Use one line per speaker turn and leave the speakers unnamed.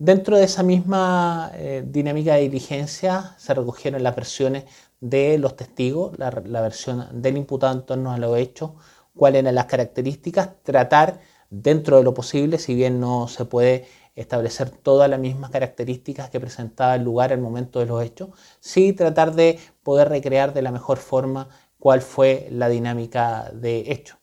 Dentro de esa misma eh, dinámica de diligencia se recogieron las versiones de los testigos, la, versión del imputado en torno a los hechos, cuáles eran las características, tratar dentro de lo posible, si bien no se puede establecer todas las mismas características que presentaba el lugar al momento de los hechos, sí tratar de poder recrear de la mejor forma cuál fue la dinámica de hecho.